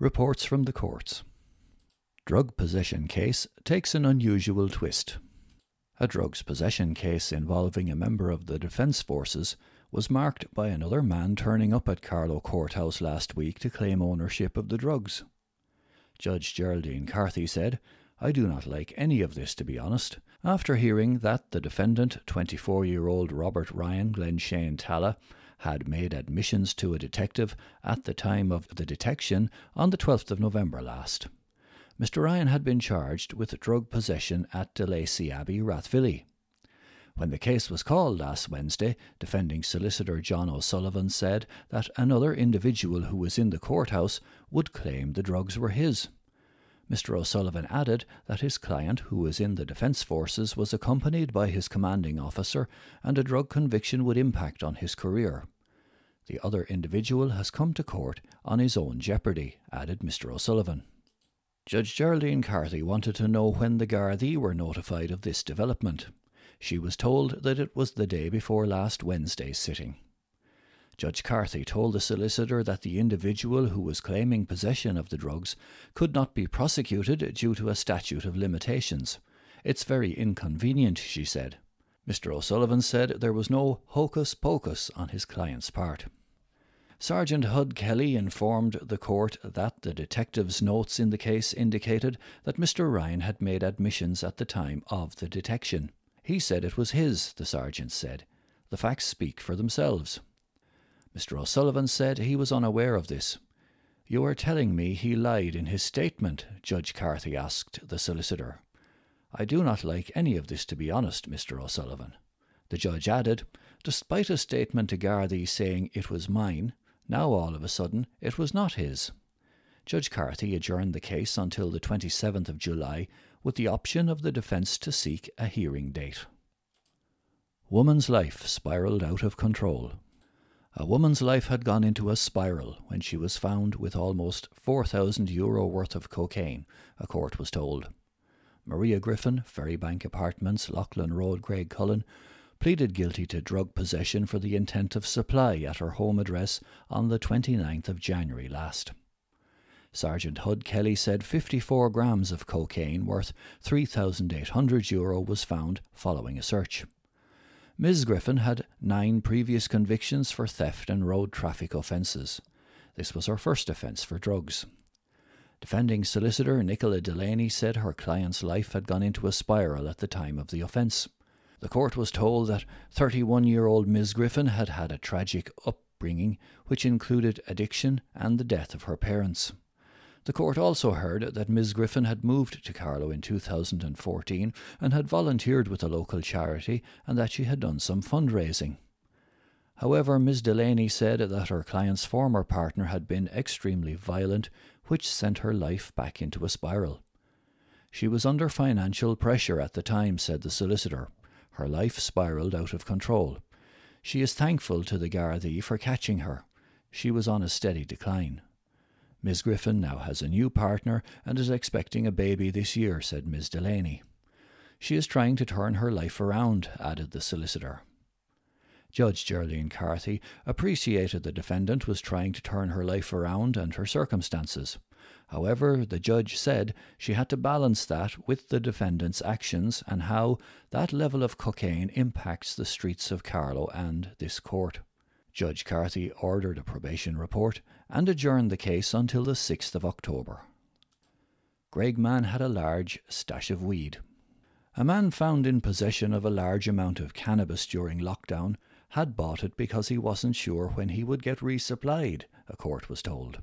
Reports from the courts. Drug possession case takes an unusual twist. A drugs possession case involving a member of the Defence Forces was marked by another man turning up at Carlow Courthouse last week to claim ownership of the drugs. Judge Geraldine Carthy said, I do not like any of this, to be honest. After hearing that the defendant, 24 year old Robert Ryan Glenshane Tullow, had made admissions to a detective at the time of the detection on the 12th of November last. Mr. Ryan had been charged with drug possession at De Lacy Abbey, Rathvilly. When the case was called last Wednesday, defending solicitor John O'Sullivan said that another individual who was in the courthouse would claim the drugs were his. Mr. O'Sullivan added that his client, who was in the Defence Forces, was accompanied by his commanding officer and a drug conviction would impact on his career. The other individual has come to court on his own jeopardy, added Mr. O'Sullivan. Judge Geraldine Carthy wanted to know when the Gardaí were notified of this development. She was told that it was the day before last Wednesday's sitting. Judge Carthy told the solicitor that the individual who was claiming possession of the drugs could not be prosecuted due to a statute of limitations. It's very inconvenient, she said. Mr. O'Sullivan said there was no hocus pocus on his client's part. Sergeant Hud Kelly informed the court that the detective's notes in the case indicated that Mr. Ryan had made admissions at the time of the detection. He said it was his, the sergeant said. The facts speak for themselves. Mr. O'Sullivan said he was unaware of this. You are telling me he lied in his statement, Judge Carthy asked the solicitor. I do not like any of this, to be honest, Mr. O'Sullivan. The judge added, despite a statement to Gardaí saying it was mine, now all of a sudden it was not his. Judge Carthy adjourned the case until the 27th of July with the option of the defence to seek a hearing date. Woman's life spiralled out of control. A woman's life had gone into a spiral when she was found with almost 4,000 euro worth of cocaine, a court was told. Maria Griffin, Ferrybank Apartments, Loughlin Road, Graiguecullen, pleaded guilty to drug possession for the intent of supply at her home address on the 29th of January last. Sergeant Hud Kelly said 54 grams of cocaine worth 3,800 euro was found following a search. Ms. Griffin had nine previous convictions for theft and road traffic offences. This was her first offence for drugs. Defending solicitor Nicola Delaney said her client's life had gone into a spiral at the time of the offence. The court was told that 31 year old Ms. Griffin had had a tragic upbringing which included addiction and the death of her parents. The court also heard that Ms. Griffin had moved to Carlow in 2014 and had volunteered with a local charity and that she had done some fundraising. However, Ms. Delaney said that her client's former partner had been extremely violent, which sent her life back into a spiral. She was under financial pressure at the time, said the solicitor. Her life spiraled out of control. She is thankful to the Gardaí for catching her. She was on a steady decline. Miss Griffin now has a new partner and is expecting a baby this year, said Miss Delaney. She is trying to turn her life around, added the solicitor. Judge Geraldine Carthy appreciated the defendant was trying to turn her life around and her circumstances. However, the judge said she had to balance that with the defendant's actions and how that level of cocaine impacts the streets of Carlow and this court. Judge Carthy ordered a probation report and adjourned the case until the 6th of October. Graiguemann had a large stash of weed. A man found in possession of a large amount of cannabis during lockdown had bought it because he wasn't sure when he would get resupplied, a court was told.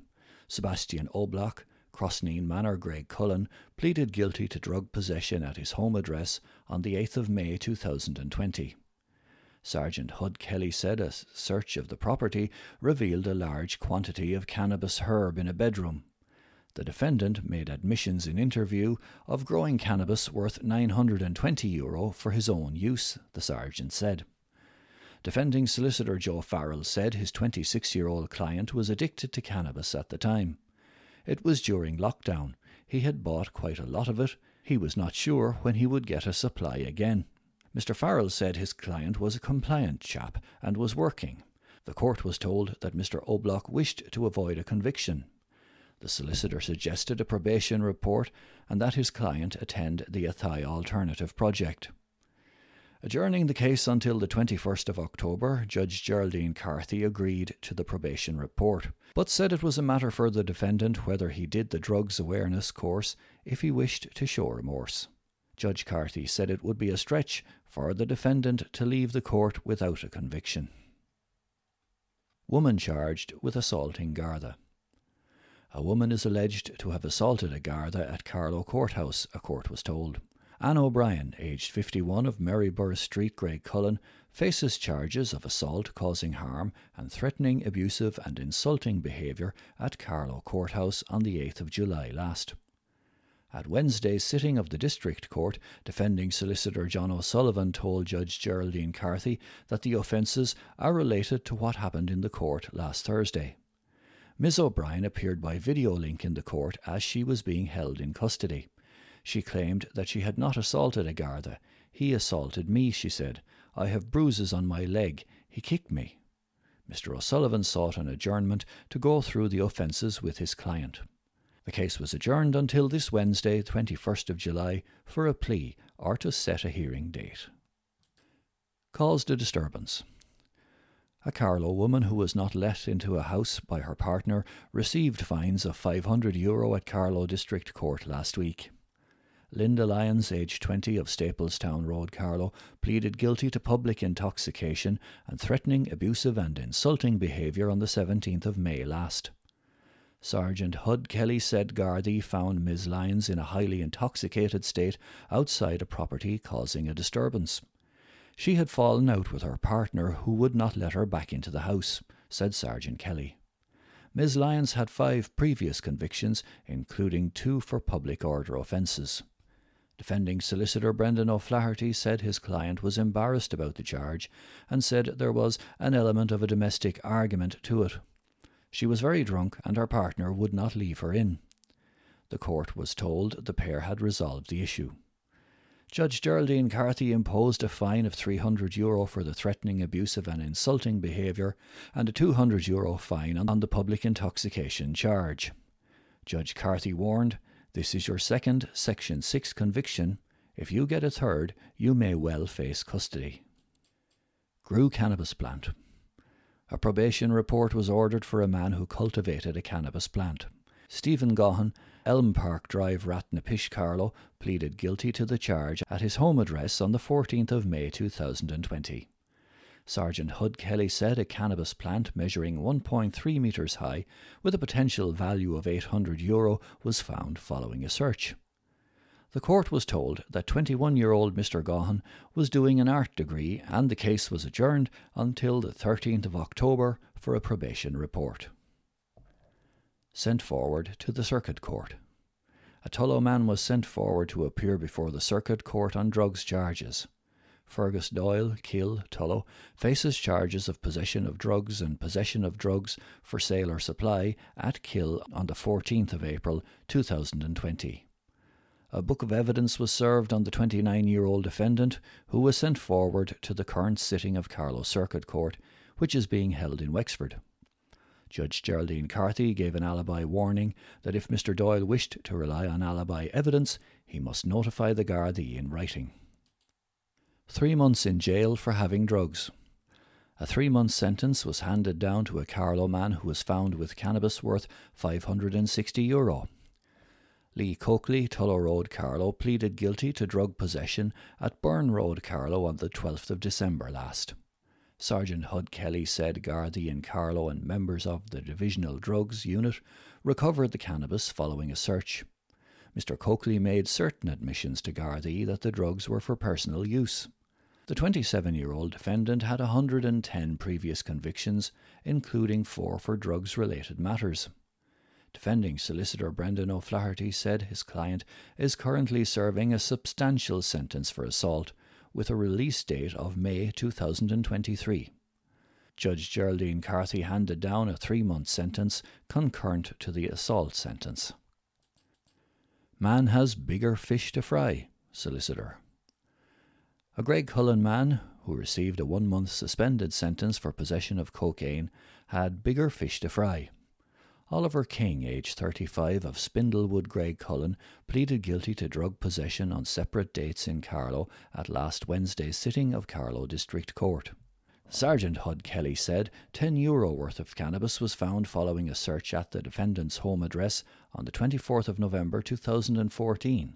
Sebastian Oblock, Crossneen Manor, Graiguecullen, pleaded guilty to drug possession at his home address on the 8th of May 2020. Sergeant Hud Kelly said a search of the property revealed a large quantity of cannabis herb in a bedroom. The defendant made admissions in interview of growing cannabis worth 920 euro for his own use, the sergeant said. Defending solicitor Joe Farrell said his 26 year old client was addicted to cannabis at the time. It was during lockdown. He had bought quite a lot of it. He was not sure when he would get a supply again. Mr. Farrell said his client was a compliant chap and was working. The court was told that Mr. Oblock wished to avoid a conviction. The solicitor suggested a probation report and that his client attend the Athy Alternative Project. Adjourning the case until the 21st of October, Judge Geraldine Carthy agreed to the probation report, but said it was a matter for the defendant whether he did the drugs awareness course if he wished to show remorse. Judge Carthy said it would be a stretch for the defendant to leave the court without a conviction. Woman charged with assaulting Garda. A woman is alleged to have assaulted a Garda at Carlow Courthouse, a court was told. Anne O'Brien, aged 51 of Maryborough Street, Graiguecullen, faces charges of assault causing harm and threatening, abusive, and insulting behaviour at Carlow Courthouse on the 8th of July last. At Wednesday's sitting of the District Court, defending solicitor John O'Sullivan told Judge Geraldine Carthy that the offences are related to what happened in the court last Thursday. Ms O'Brien appeared by video link in the court as she was being held in custody. She claimed that she had not assaulted a Garda. He assaulted me, she said. I have bruises on my leg. He kicked me. Mr. O'Sullivan sought an adjournment to go through the offences with his client. The case was adjourned until this Wednesday, 21st of July, for a plea or to set a hearing date. Caused a disturbance. A Carlow woman who was not let into a house by her partner received fines of 500 euro at Carlow District Court last week. Linda Lyons, aged 20, of Staplestown Road, Carlow, pleaded guilty to public intoxication and threatening, abusive, and insulting behaviour on the 17th of May last. Sergeant Hud Kelly said Gardaí found Ms. Lyons in a highly intoxicated state outside a property, causing a disturbance. She had fallen out with her partner, who would not let her back into the house, said Sergeant Kelly. Ms. Lyons had five previous convictions, including two for public order offences. Defending solicitor Brendan O'Flaherty said his client was embarrassed about the charge and said there was an element of a domestic argument to it. She was very drunk and her partner would not leave her in. The court was told the pair had resolved the issue. Judge Geraldine Carthy imposed a fine of 300 euro for the threatening, abusive, and insulting behaviour and a 200 euro fine on the public intoxication charge. Judge Carthy warned this is your second Section 6 conviction. If you get a third, you may well face custody. Grew cannabis plant. A probation report was ordered for a man who cultivated a cannabis plant. Stephen Gaughan, Elm Park Drive, Rathnapish, Carlow, pleaded guilty to the charge at his home address on the 14th of May 2020. Sergeant Hud Kelly said a cannabis plant measuring 1.3 metres high, with a potential value of 800 euro, was found following a search. The court was told that 21 year old Mr. Gaughan was doing an art degree and the case was adjourned until the 13th of October for a probation report. Sent forward to the Circuit Court. A Tullow man was sent forward to appear before the Circuit Court on drugs charges. Fergus Doyle, Kill, Tullow, faces charges of possession of drugs and possession of drugs for sale or supply at Kill on the 14th of April 2020. A book of evidence was served on the 29 year old defendant, who was sent forward to the current sitting of Carlow Circuit Court, which is being held in Wexford. Judge Geraldine Carthy gave an alibi warning that if Mr. Doyle wished to rely on alibi evidence, he must notify the Gardaí in writing. Three months in jail for having drugs. A three month sentence was handed down to a Carlow man who was found with cannabis worth 560 euro. Lee Coakley, Tullow Road, Carlow, pleaded guilty to drug possession at Burrin Road, Carlow on the 12th of December last. Sergeant Hud Kelly said Gardaí and Carlow and members of the Divisional Drugs Unit recovered the cannabis following a search. Mr. Coakley made certain admissions to Gardaí that the drugs were for personal use. The 27 year old defendant had 110 previous convictions, including four for drugs related matters. Defending solicitor Brendan O'Flaherty said his client is currently serving a substantial sentence for assault, with a release date of May 2023. Judge Geraldine Carthy handed down a three month sentence concurrent to the assault sentence. Man has bigger fish to fry, solicitor. A Graiguecullen man, who received a one month suspended sentence for possession of cocaine, had bigger fish to fry. Oliver King, aged 35, of Spindlewood Graiguecullen, pleaded guilty to drug possession on separate dates in Carlow at last Wednesday's sitting of Carlow District Court. Sergeant Hud Kelly said 10 euro worth of cannabis was found following a search at the defendant's home address on the 24th of November 2014.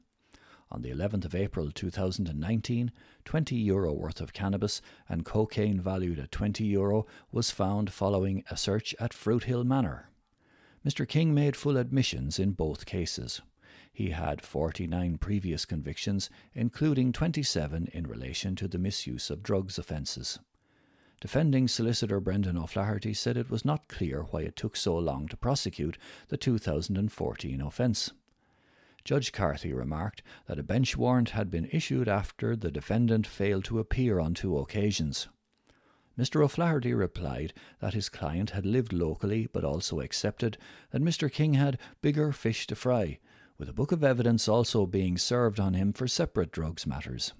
On the 11th of April 2019, 20 euro worth of cannabis and cocaine valued at 20 euro was found following a search at Fruit Hill Manor. Mr. King made full admissions in both cases. He had 49 previous convictions, including 27 in relation to the misuse of drugs offences. Defending solicitor Brendan O'Flaherty said it was not clear why it took so long to prosecute the 2014 offence. Judge Carthy remarked that a bench warrant had been issued after the defendant failed to appear on two occasions. Mr. O'Flaherty replied that his client had lived locally but also accepted that Mr. King had bigger fish to fry, with a book of evidence also being served on him for separate drugs matters.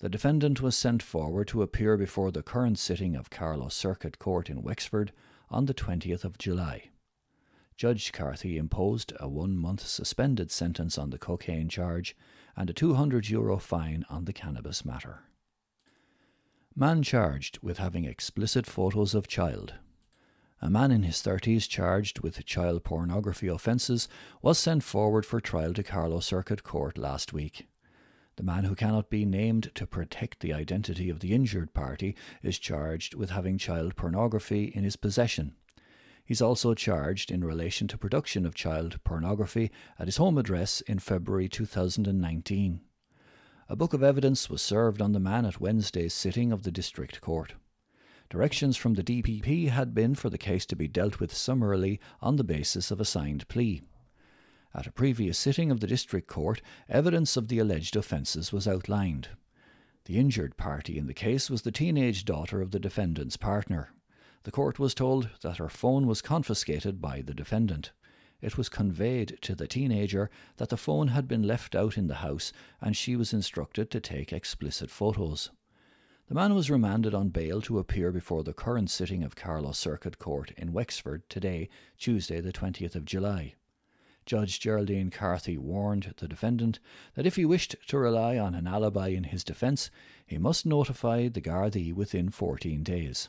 The defendant was sent forward to appear before the current sitting of Carlow Circuit Court in Wexford on the 20th of July. Judge Carthy imposed a one month suspended sentence on the cocaine charge and a 200 euro fine on the cannabis matter. Man charged with having explicit photos of child. A man in his 30s charged with child pornography offences was sent forward for trial to Carlow Circuit Court last week. The man who cannot be named to protect the identity of the injured party is charged with having child pornography in his possession. He's also charged in relation to production of child pornography at his home address in February 2019. A book of evidence was served on the man at Wednesday's sitting of the District Court. Directions from the DPP had been for the case to be dealt with summarily on the basis of a signed plea. At a previous sitting of the District Court, evidence of the alleged offences was outlined. The injured party in the case was the teenage daughter of the defendant's partner. The court was told that her phone was confiscated by the defendant. It was conveyed to the teenager that the phone had been left out in the house and she was instructed to take explicit photos. The man was remanded on bail to appear before the current sitting of Carlow Circuit Court in Wexford today, Tuesday, the 20th of July. Judge Geraldine Carthy warned the defendant that if he wished to rely on an alibi in his defence, he must notify the Gardaí within 14 days.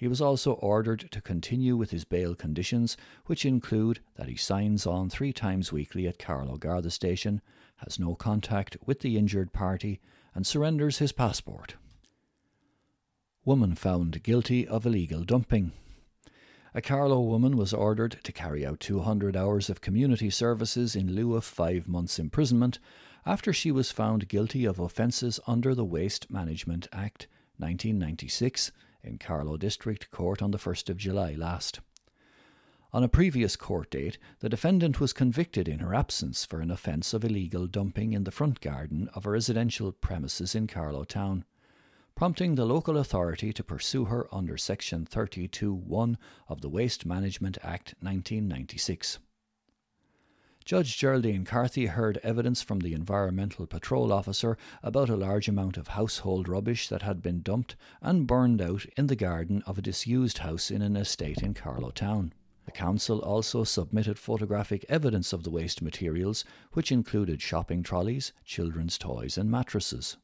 He was also ordered to continue with his bail conditions, which include that he signs on three times weekly at Carlow Garda Station, has no contact with the injured party, and surrenders his passport. Woman found guilty of illegal dumping. A Carlow woman was ordered to carry out 200 hours of community services in lieu of five months' imprisonment after she was found guilty of offences under the Waste Management Act 1996 in Carlow District Court on the 1st of July last. On a previous court date, the defendant was convicted in her absence for an offence of illegal dumping in the front garden of a residential premises in Carlow Town prompting the local authority to pursue her under Section 32.1 of the Waste Management Act 1996. Judge Geraldine Carthy heard evidence from the Environmental Patrol officer about a large amount of household rubbish that had been dumped and burned out in the garden of a disused house in an estate in Carlow Town. The council also submitted photographic evidence of the waste materials, which included shopping trolleys, children's toys, and mattresses.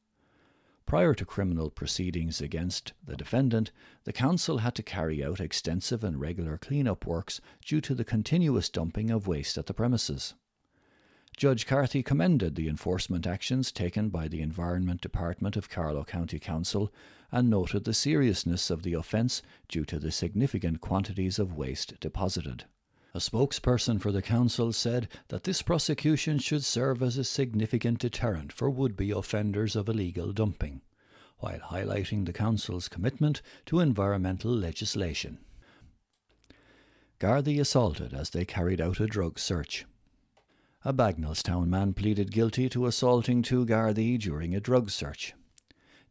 Prior to criminal proceedings against the defendant, the council had to carry out extensive and regular clean-up works due to the continuous dumping of waste at the premises. Judge Carthy commended the enforcement actions taken by the Environment Department of Carlow County Council and noted the seriousness of the offence due to the significant quantities of waste deposited. A spokesperson for the council said that this prosecution should serve as a significant deterrent for would be offenders of illegal dumping, while highlighting the council's commitment to environmental legislation. Gardaí assaulted as they carried out a drug search. A Bagnallstown man pleaded guilty to assaulting two Gardaí during a drug search.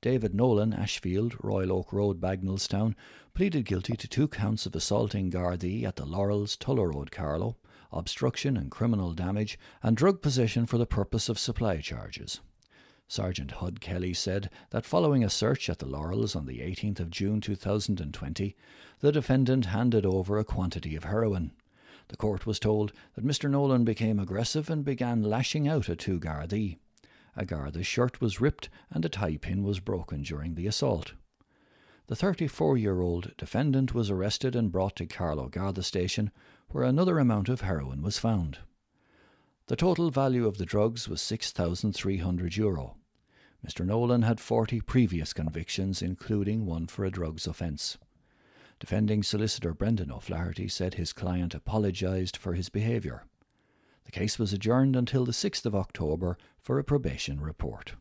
David Nolan, Ashfield, Royal Oak Road, Bagnallstown, pleaded guilty to two counts of assaulting Gardaí at the Laurels, Tullow Road, Carlow, obstruction and criminal damage, and drug possession for the purpose of supply charges. Sergeant Hud Kelly said that following a search at the Laurels on the 18th of June 2020, the defendant handed over a quantity of heroin. The court was told that Mr. Nolan became aggressive and began lashing out at two Gardaí. A Garda's shirt was ripped and a tie pin was broken during the assault. The 34 year old defendant was arrested and brought to Carlow Garda station, where another amount of heroin was found. The total value of the drugs was €6,300. Mr. Nolan had 40 previous convictions, including one for a drugs offence. Defending solicitor Brendan O'Flaherty said his client apologised for his behaviour. The case was adjourned until the 6th of October for a probation report.